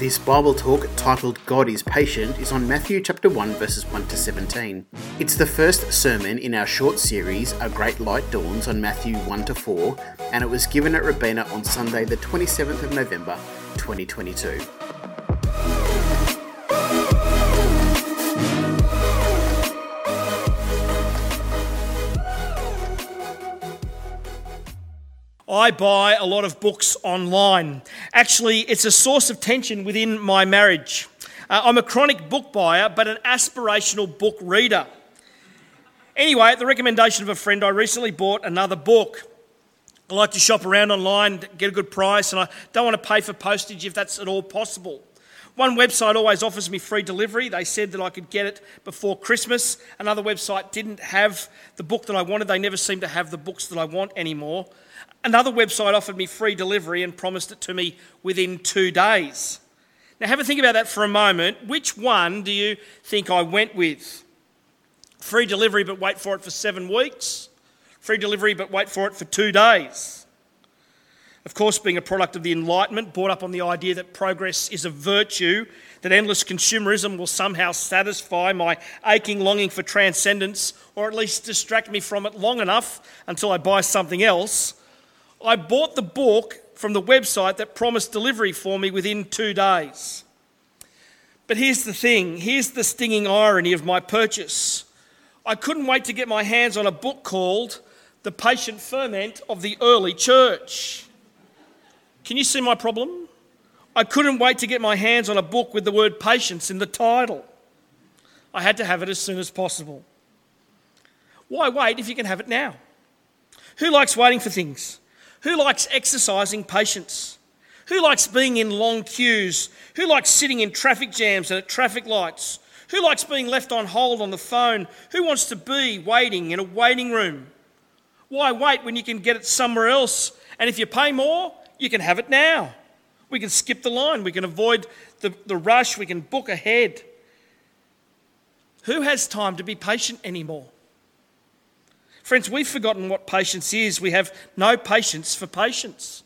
This Bible talk, titled God is Patient, is on Matthew chapter 1, verses 1 to 17. It's the first sermon in our short series, A Great Light Dawns, on Matthew 1 to 4, and it was given at Robina on Sunday, the 27th of November, 2022. I buy a lot of books online. Actually, it's a source of tension within my marriage. Uh, I'm a chronic book buyer, but an aspirational book reader. Anyway, at the recommendation of a friend, I recently bought another book. I like to shop around online, get a good price, and I don't want to pay for postage if that's at all possible. One website always offers me free delivery. They said that I could get it before Christmas. Another website didn't have the book that I wanted. They never seem to have the books that I want anymore. Another website offered me free delivery and promised it to me within two days. Now, have a think about that for a moment. Which one do you think I went with? Free delivery, but wait for it for seven weeks? Free delivery, but wait for it for two days? Of course, being a product of the Enlightenment, brought up on the idea that progress is a virtue, that endless consumerism will somehow satisfy my aching longing for transcendence, or at least distract me from it long enough until I buy something else. I bought the book from the website that promised delivery for me within two days. But here's the thing here's the stinging irony of my purchase. I couldn't wait to get my hands on a book called The Patient Ferment of the Early Church. Can you see my problem? I couldn't wait to get my hands on a book with the word patience in the title. I had to have it as soon as possible. Why wait if you can have it now? Who likes waiting for things? Who likes exercising patience? Who likes being in long queues? Who likes sitting in traffic jams and at traffic lights? Who likes being left on hold on the phone? Who wants to be waiting in a waiting room? Why wait when you can get it somewhere else? And if you pay more, you can have it now. We can skip the line, we can avoid the, the rush, we can book ahead. Who has time to be patient anymore? Friends, we've forgotten what patience is. We have no patience for patience.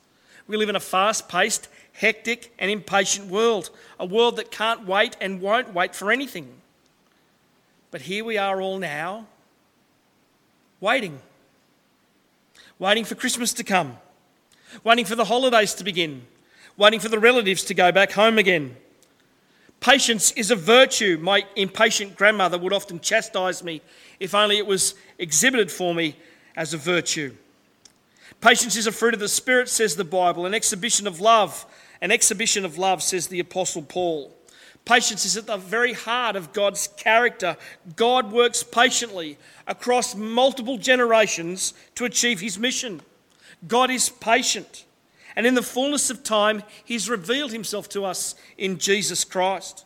We live in a fast paced, hectic, and impatient world, a world that can't wait and won't wait for anything. But here we are all now, waiting. Waiting for Christmas to come, waiting for the holidays to begin, waiting for the relatives to go back home again. Patience is a virtue. My impatient grandmother would often chastise me if only it was exhibited for me as a virtue. Patience is a fruit of the Spirit, says the Bible, an exhibition of love. An exhibition of love, says the Apostle Paul. Patience is at the very heart of God's character. God works patiently across multiple generations to achieve his mission. God is patient. And in the fullness of time, He's revealed Himself to us in Jesus Christ.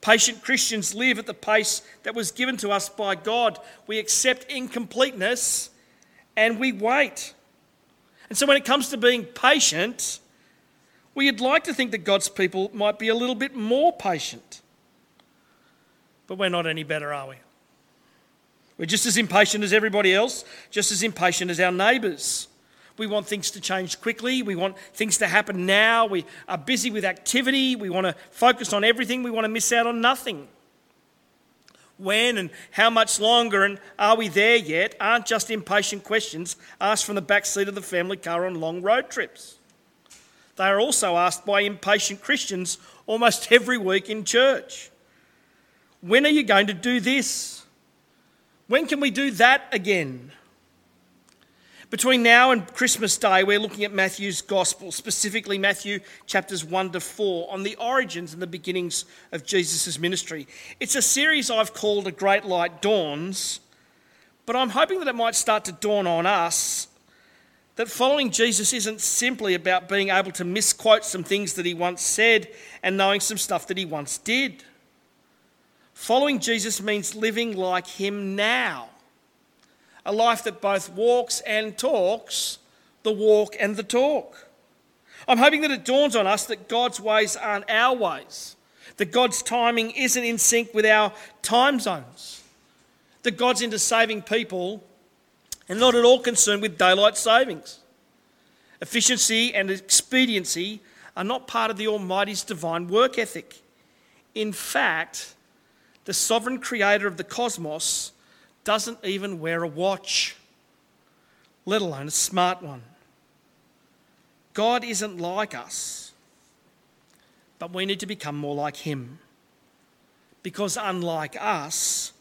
Patient Christians live at the pace that was given to us by God. We accept incompleteness and we wait. And so, when it comes to being patient, we'd like to think that God's people might be a little bit more patient. But we're not any better, are we? We're just as impatient as everybody else, just as impatient as our neighbours. We want things to change quickly. We want things to happen now. We are busy with activity. We want to focus on everything. We want to miss out on nothing. When and how much longer and are we there yet aren't just impatient questions asked from the back seat of the family car on long road trips. They are also asked by impatient Christians almost every week in church. When are you going to do this? When can we do that again? Between now and Christmas Day, we're looking at Matthew's Gospel, specifically Matthew chapters 1 to 4, on the origins and the beginnings of Jesus' ministry. It's a series I've called A Great Light Dawns, but I'm hoping that it might start to dawn on us that following Jesus isn't simply about being able to misquote some things that he once said and knowing some stuff that he once did. Following Jesus means living like him now a life that both walks and talks the walk and the talk. I'm hoping that it dawns on us that God's ways aren't our ways, that God's timing isn't in sync with our time zones, that God's into saving people and not at all concerned with daylight savings. Efficiency and expediency are not part of the Almighty's divine work ethic. In fact, the sovereign creator of the cosmos doesn't even wear a watch, let alone a smart one. God isn't like us, but we need to become more like Him. Because unlike us,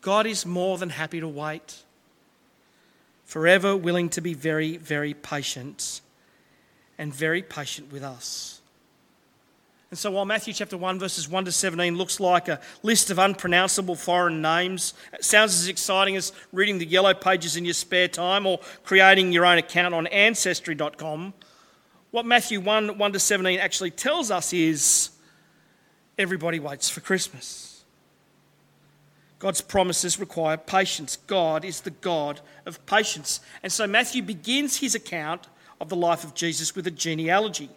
God is more than happy to wait, forever willing to be very, very patient and very patient with us. And so, while Matthew chapter 1, verses 1 to 17 looks like a list of unpronounceable foreign names, it sounds as exciting as reading the yellow pages in your spare time or creating your own account on ancestry.com, what Matthew 1 1 to 17 actually tells us is everybody waits for Christmas. God's promises require patience. God is the God of patience. And so Matthew begins his account of the life of Jesus with a genealogy.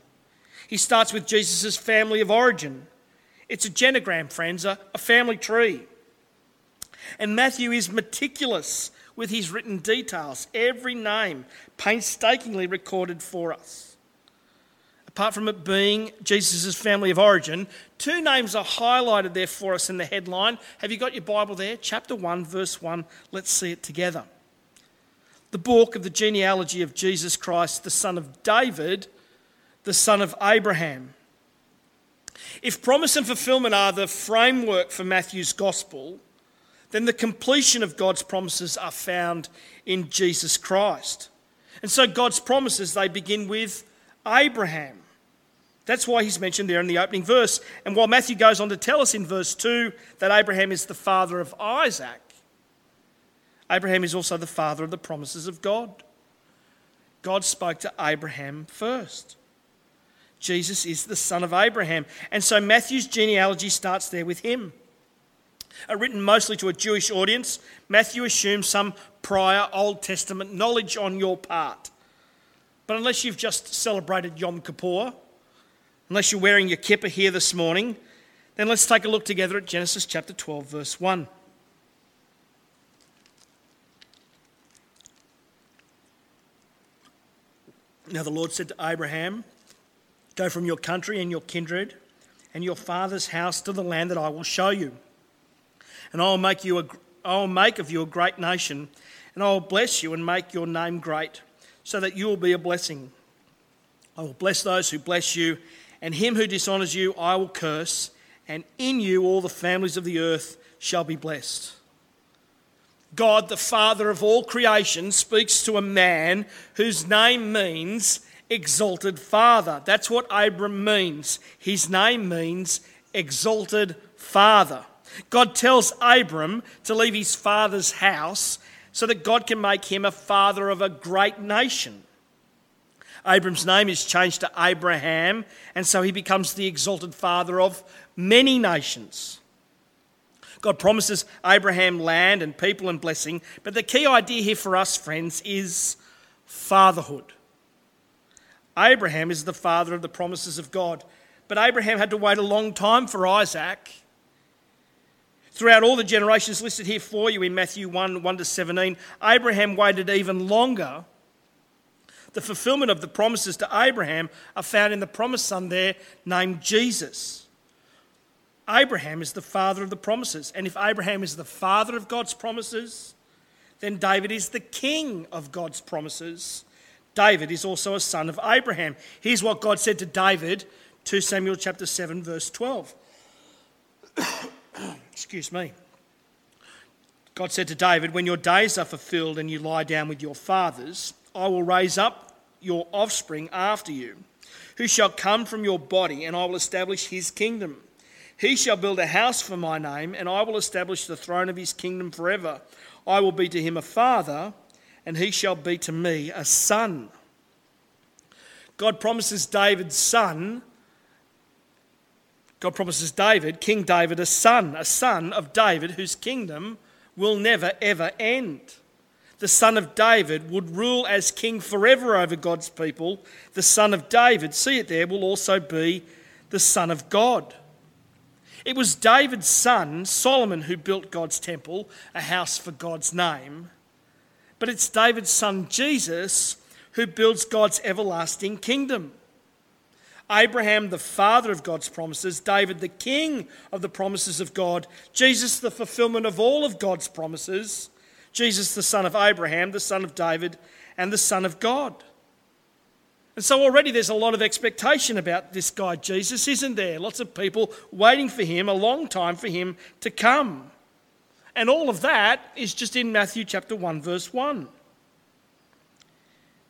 He starts with Jesus' family of origin. It's a genogram, friends, a, a family tree. And Matthew is meticulous with his written details, every name painstakingly recorded for us. Apart from it being Jesus' family of origin, two names are highlighted there for us in the headline. Have you got your Bible there? Chapter 1, verse 1. Let's see it together. The book of the genealogy of Jesus Christ, the son of David the son of Abraham. If promise and fulfillment are the framework for Matthew's gospel, then the completion of God's promises are found in Jesus Christ. And so God's promises, they begin with Abraham. That's why he's mentioned there in the opening verse. And while Matthew goes on to tell us in verse 2 that Abraham is the father of Isaac, Abraham is also the father of the promises of God. God spoke to Abraham first. Jesus is the son of Abraham. And so Matthew's genealogy starts there with him. Uh, written mostly to a Jewish audience, Matthew assumes some prior Old Testament knowledge on your part. But unless you've just celebrated Yom Kippur, unless you're wearing your kippah here this morning, then let's take a look together at Genesis chapter 12, verse 1. Now the Lord said to Abraham, Go from your country and your kindred and your father's house to the land that I will show you. And I will make, you a, I will make of you a great nation, and I will bless you and make your name great, so that you will be a blessing. I will bless those who bless you, and him who dishonors you I will curse, and in you all the families of the earth shall be blessed. God, the Father of all creation, speaks to a man whose name means exalted father. That's what Abram means. His name means exalted father. God tells Abram to leave his father's house so that God can make him a father of a great nation. Abram's name is changed to Abraham, and so he becomes the exalted father of many nations. God promises Abraham land and people and blessing, but the key idea here for us, friends, is fatherhood. Abraham is the father of the promises of God. But Abraham had to wait a long time for Isaac. Throughout all the generations listed here for you in Matthew 1 1 to 17, Abraham waited even longer. The fulfillment of the promises to Abraham are found in the promised son there named Jesus. Abraham is the father of the promises. And if Abraham is the father of God's promises, then David is the king of God's promises. David is also a son of Abraham. Here's what God said to David, 2 Samuel chapter 7 verse 12. Excuse me. God said to David, When your days are fulfilled and you lie down with your fathers, I will raise up your offspring after you, who shall come from your body, and I will establish his kingdom. He shall build a house for my name, and I will establish the throne of his kingdom forever. I will be to him a father and he shall be to me a son. God promises David's son, God promises David, King David, a son, a son of David whose kingdom will never ever end. The son of David would rule as king forever over God's people. The son of David, see it there, will also be the son of God. It was David's son, Solomon, who built God's temple, a house for God's name but it's David's son Jesus who builds God's everlasting kingdom. Abraham, the father of God's promises, David, the king of the promises of God, Jesus, the fulfillment of all of God's promises, Jesus, the son of Abraham, the son of David, and the son of God. And so already there's a lot of expectation about this guy Jesus, isn't there? Lots of people waiting for him, a long time for him to come. And all of that is just in Matthew chapter 1, verse 1.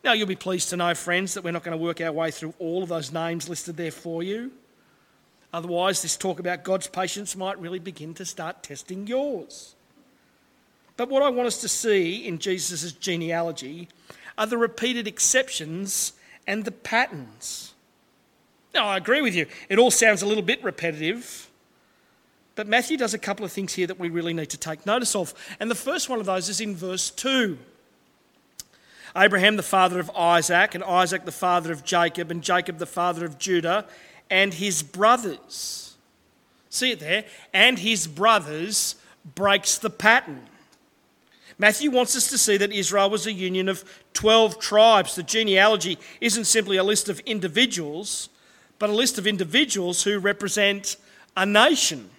Now, you'll be pleased to know, friends, that we're not going to work our way through all of those names listed there for you. Otherwise, this talk about God's patience might really begin to start testing yours. But what I want us to see in Jesus' genealogy are the repeated exceptions and the patterns. Now, I agree with you, it all sounds a little bit repetitive, but Matthew does a couple of things here that we really need to take notice of. And the first one of those is in verse 2. Abraham, the father of Isaac, and Isaac, the father of Jacob, and Jacob, the father of Judah, and his brothers. See it there? And his brothers breaks the pattern. Matthew wants us to see that Israel was a union of 12 tribes. The genealogy isn't simply a list of individuals, but a list of individuals who represent a nation,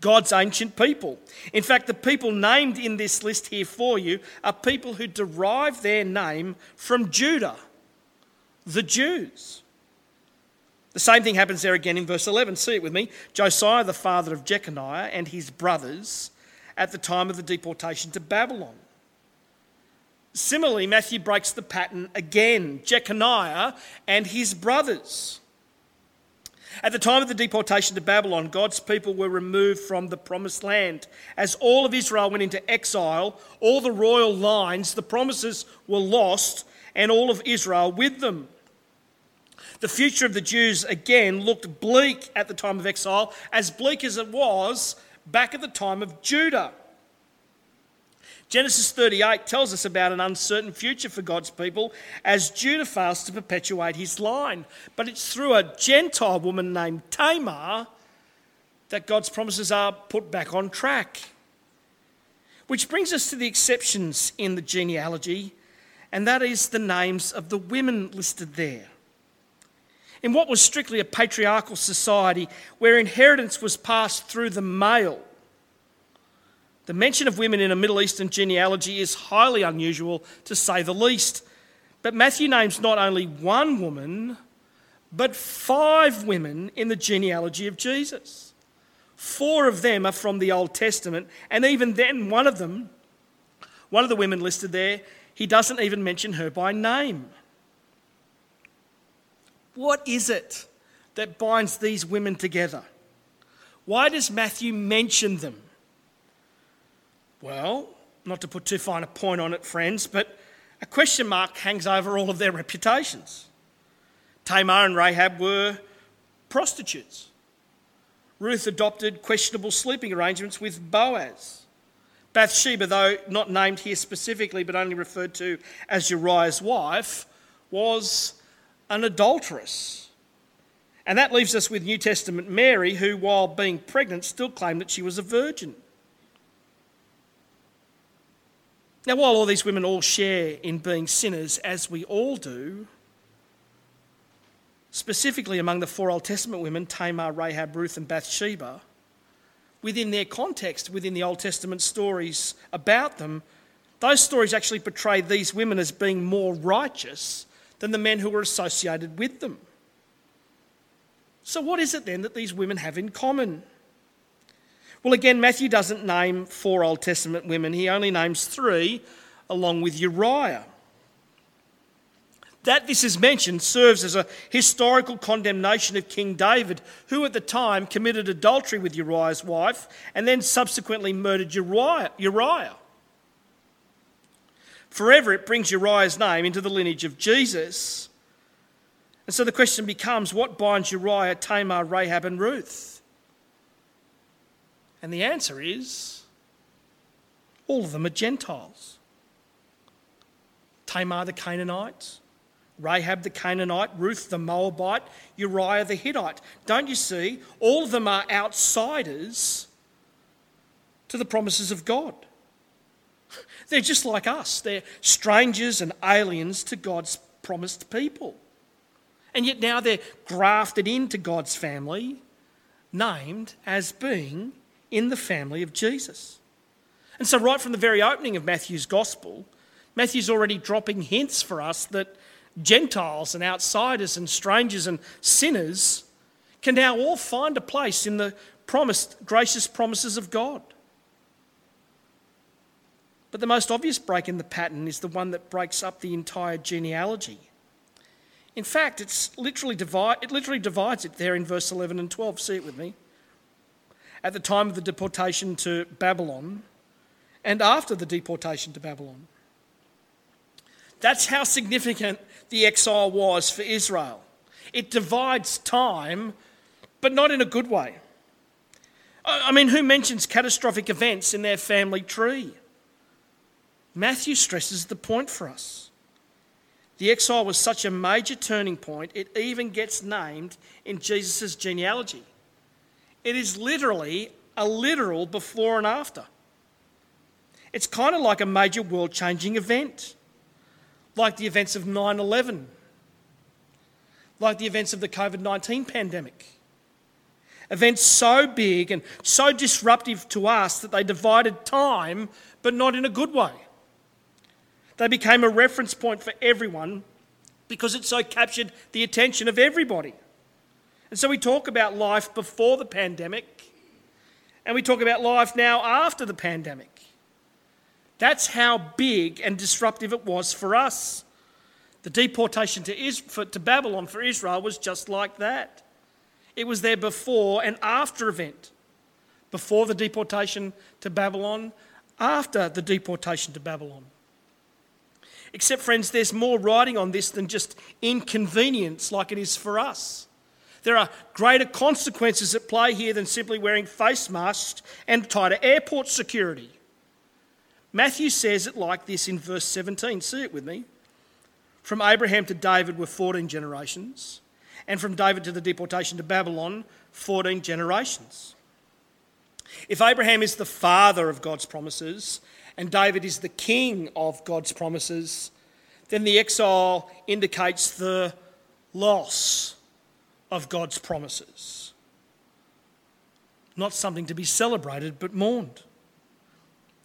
God's ancient people. In fact, the people named in this list here for you are people who derive their name from Judah, the Jews. The same thing happens there again in verse 11. See it with me. Josiah, the father of Jeconiah, and his brothers at the time of the deportation to Babylon. Similarly, Matthew breaks the pattern again Jeconiah and his brothers. At the time of the deportation to Babylon, God's people were removed from the promised land. As all of Israel went into exile, all the royal lines, the promises were lost, and all of Israel with them. The future of the Jews again looked bleak at the time of exile, as bleak as it was back at the time of Judah. Genesis 38 tells us about an uncertain future for God's people as Judah fails to perpetuate his line. But it's through a Gentile woman named Tamar that God's promises are put back on track. Which brings us to the exceptions in the genealogy, and that is the names of the women listed there. In what was strictly a patriarchal society where inheritance was passed through the male, the mention of women in a Middle Eastern genealogy is highly unusual, to say the least. But Matthew names not only one woman, but five women in the genealogy of Jesus. Four of them are from the Old Testament, and even then, one of them, one of the women listed there, he doesn't even mention her by name. What is it that binds these women together? Why does Matthew mention them? Well, not to put too fine a point on it, friends, but a question mark hangs over all of their reputations. Tamar and Rahab were prostitutes. Ruth adopted questionable sleeping arrangements with Boaz. Bathsheba, though not named here specifically but only referred to as Uriah's wife, was an adulteress. And that leaves us with New Testament Mary, who, while being pregnant, still claimed that she was a virgin. Now, while all these women all share in being sinners, as we all do, specifically among the four Old Testament women, Tamar, Rahab, Ruth, and Bathsheba, within their context, within the Old Testament stories about them, those stories actually portray these women as being more righteous than the men who were associated with them. So, what is it then that these women have in common? Well, again, Matthew doesn't name four Old Testament women, he only names three, along with Uriah. That this is mentioned serves as a historical condemnation of King David, who at the time committed adultery with Uriah's wife and then subsequently murdered Uriah. Uriah. Forever, it brings Uriah's name into the lineage of Jesus. And so the question becomes what binds Uriah, Tamar, Rahab, and Ruth? And the answer is all of them are Gentiles. Tamar the Canaanite, Rahab the Canaanite, Ruth the Moabite, Uriah the Hittite. Don't you see? All of them are outsiders to the promises of God. They're just like us, they're strangers and aliens to God's promised people. And yet now they're grafted into God's family, named as being in the family of Jesus. And so, right from the very opening of Matthew's gospel, Matthew's already dropping hints for us that Gentiles and outsiders and strangers and sinners can now all find a place in the promised, gracious promises of God. But the most obvious break in the pattern is the one that breaks up the entire genealogy. In fact, it's literally divide, it literally divides it there in verse 11 and 12. See it with me. At the time of the deportation to Babylon and after the deportation to Babylon. That's how significant the exile was for Israel. It divides time, but not in a good way. I mean, who mentions catastrophic events in their family tree? Matthew stresses the point for us. The exile was such a major turning point, it even gets named in Jesus' genealogy. It is literally a literal before and after. It's kind of like a major world changing event, like the events of 9 11, like the events of the COVID 19 pandemic. Events so big and so disruptive to us that they divided time, but not in a good way. They became a reference point for everyone because it so captured the attention of everybody. And so we talk about life before the pandemic and we talk about life now after the pandemic. That's how big and disruptive it was for us. The deportation to, for, to Babylon for Israel was just like that. It was their before and after event. Before the deportation to Babylon, after the deportation to Babylon. Except, friends, there's more writing on this than just inconvenience like it is for us. There are greater consequences at play here than simply wearing face masks and tighter airport security. Matthew says it like this in verse 17. See it with me. From Abraham to David were 14 generations, and from David to the deportation to Babylon, 14 generations. If Abraham is the father of God's promises, and David is the king of God's promises, then the exile indicates the loss of God's promises. Not something to be celebrated, but mourned.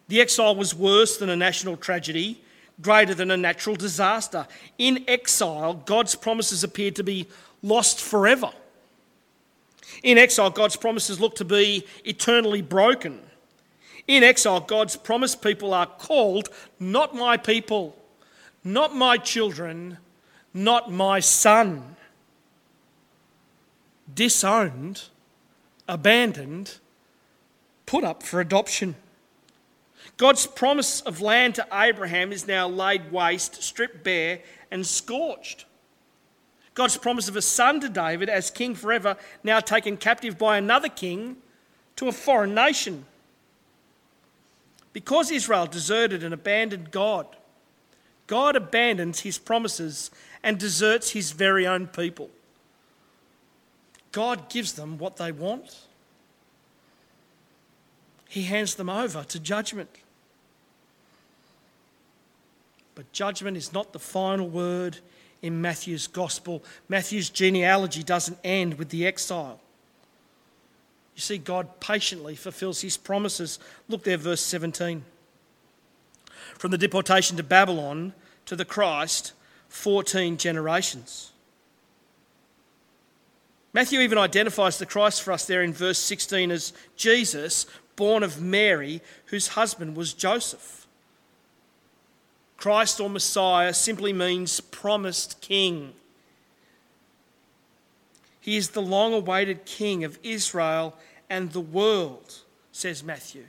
The exile was worse than a national tragedy, greater than a natural disaster. In exile, God's promises appeared to be lost forever. In exile, God's promises look to be eternally broken. In exile, God's promised people are called not my people, not my children, not my son. Disowned, abandoned, put up for adoption. God's promise of land to Abraham is now laid waste, stripped bare, and scorched. God's promise of a son to David as king forever, now taken captive by another king to a foreign nation. Because Israel deserted and abandoned God, God abandons his promises and deserts his very own people. God gives them what they want. He hands them over to judgment. But judgment is not the final word in Matthew's gospel. Matthew's genealogy doesn't end with the exile. You see, God patiently fulfills his promises. Look there, verse 17. From the deportation to Babylon to the Christ, 14 generations. Matthew even identifies the Christ for us there in verse 16 as Jesus, born of Mary, whose husband was Joseph. Christ or Messiah simply means promised king. He is the long awaited King of Israel and the world, says Matthew.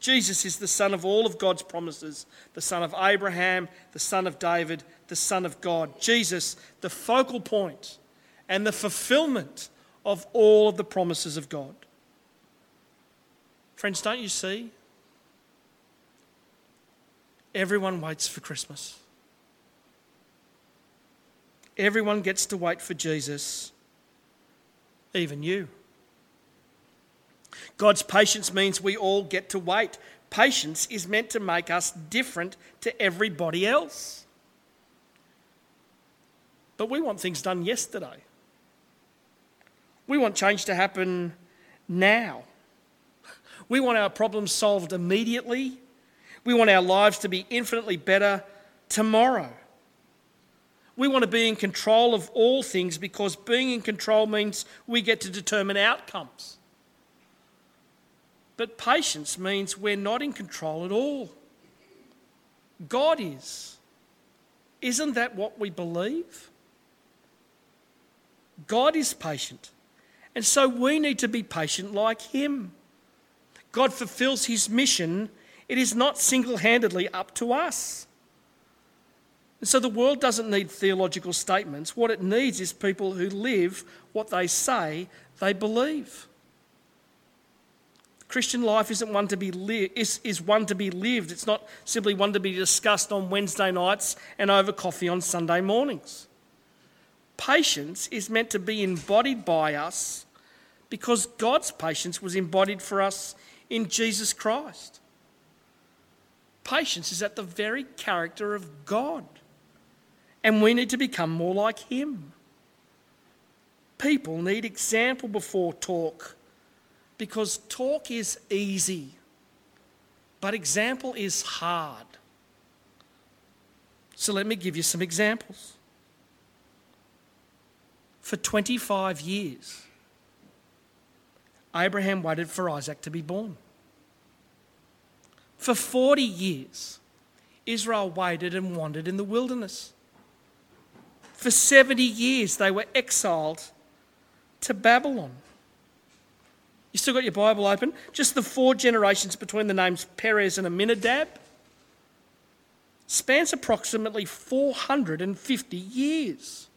Jesus is the Son of all of God's promises, the Son of Abraham, the Son of David, the Son of God. Jesus, the focal point and the fulfillment of all of the promises of God. Friends, don't you see? Everyone waits for Christmas. Everyone gets to wait for Jesus even you. God's patience means we all get to wait. Patience is meant to make us different to everybody else. But we want things done yesterday. We want change to happen now. We want our problems solved immediately. We want our lives to be infinitely better tomorrow. We want to be in control of all things because being in control means we get to determine outcomes. But patience means we're not in control at all. God is. Isn't that what we believe? God is patient. And so we need to be patient like Him. God fulfills His mission, it is not single handedly up to us. And so the world doesn't need theological statements. What it needs is people who live what they say they believe. Christian life isn't one to be li- is, is one to be lived. It's not simply one to be discussed on Wednesday nights and over coffee on Sunday mornings. Patience is meant to be embodied by us because God's patience was embodied for us in Jesus Christ. Patience is at the very character of God, and we need to become more like Him. People need example before talk because talk is easy, but example is hard. So let me give you some examples. For 25 years, Abraham waited for Isaac to be born. For 40 years, Israel waited and wandered in the wilderness. For 70 years, they were exiled to Babylon. You still got your Bible open? Just the four generations between the names Perez and Amminadab spans approximately 450 years.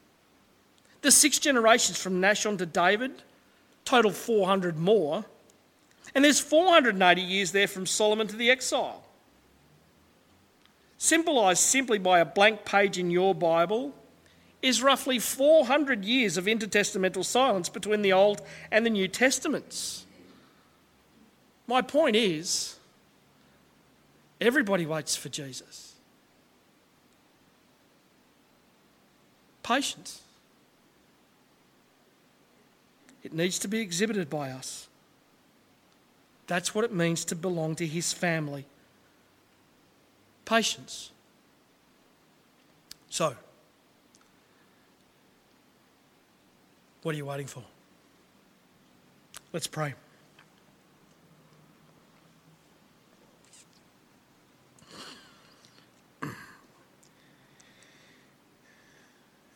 The six generations from Nahshon to David total 400 more. And there's 480 years there from Solomon to the exile. Symbolised simply by a blank page in your Bible is roughly 400 years of intertestamental silence between the Old and the New Testaments. My point is, everybody waits for Jesus. Patience. It needs to be exhibited by us. That's what it means to belong to his family. Patience. So, what are you waiting for? Let's pray.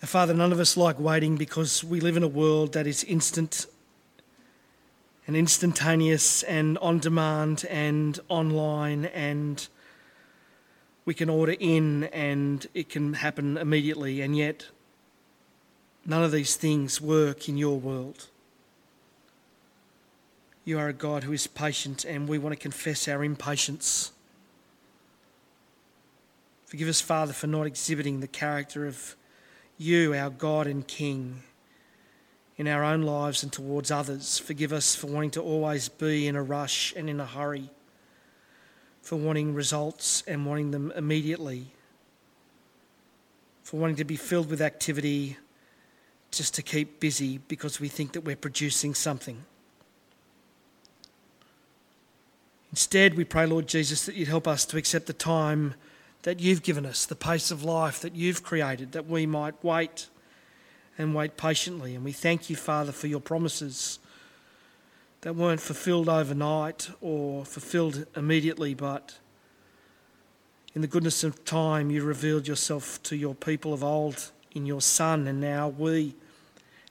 Father, none of us like waiting because we live in a world that is instant and instantaneous and on demand and online and we can order in and it can happen immediately and yet none of these things work in your world. You are a God who is patient and we want to confess our impatience. Forgive us, Father, for not exhibiting the character of you, our God and King, in our own lives and towards others. Forgive us for wanting to always be in a rush and in a hurry, for wanting results and wanting them immediately, for wanting to be filled with activity just to keep busy because we think that we're producing something. Instead, we pray, Lord Jesus, that you'd help us to accept the time that you've given us, the pace of life that you've created, that we might wait and wait patiently. And we thank you, Father, for your promises that weren't fulfilled overnight or fulfilled immediately, but in the goodness of time, you revealed yourself to your people of old in your Son, and now we,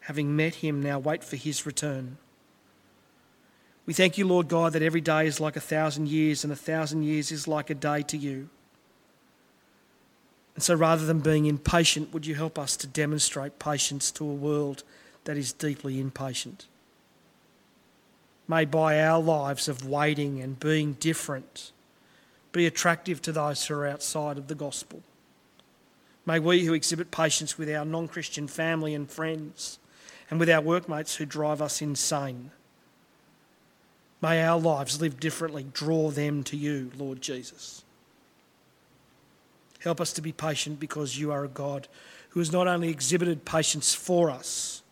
having met him, now wait for his return. We thank you, Lord God, that every day is like a thousand years, and a thousand years is like a day to you. And so rather than being impatient, would you help us to demonstrate patience to a world that is deeply impatient? May by our lives of waiting and being different be attractive to those who are outside of the gospel. May we who exhibit patience with our non Christian family and friends and with our workmates who drive us insane, may our lives live differently draw them to you, Lord Jesus. Help us to be patient because you are a God who has not only exhibited patience for us,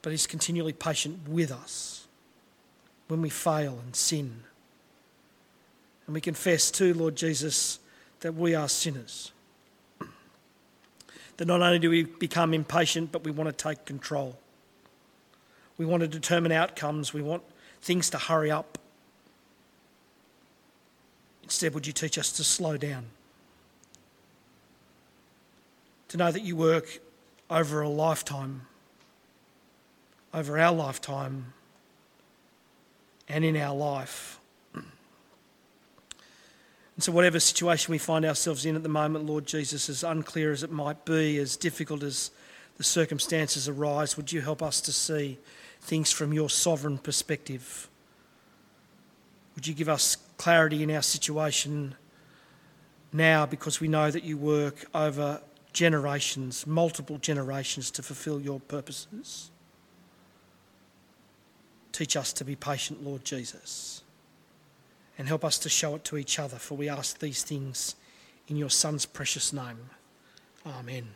but is continually patient with us when we fail and sin. And we confess too, Lord Jesus, that we are sinners. That not only do we become impatient, but we want to take control. We want to determine outcomes. We want things to hurry up. Instead, would you teach us to slow down? To know that you work over a lifetime, over our lifetime, and in our life. And so, whatever situation we find ourselves in at the moment, Lord Jesus, as unclear as it might be, as difficult as the circumstances arise, would you help us to see things from your sovereign perspective? Would you give us clarity in our situation now because we know that you work over generations, multiple generations, to fulfill your purposes? Teach us to be patient, Lord Jesus, and help us to show it to each other, for we ask these things in your Son's precious name. Amen.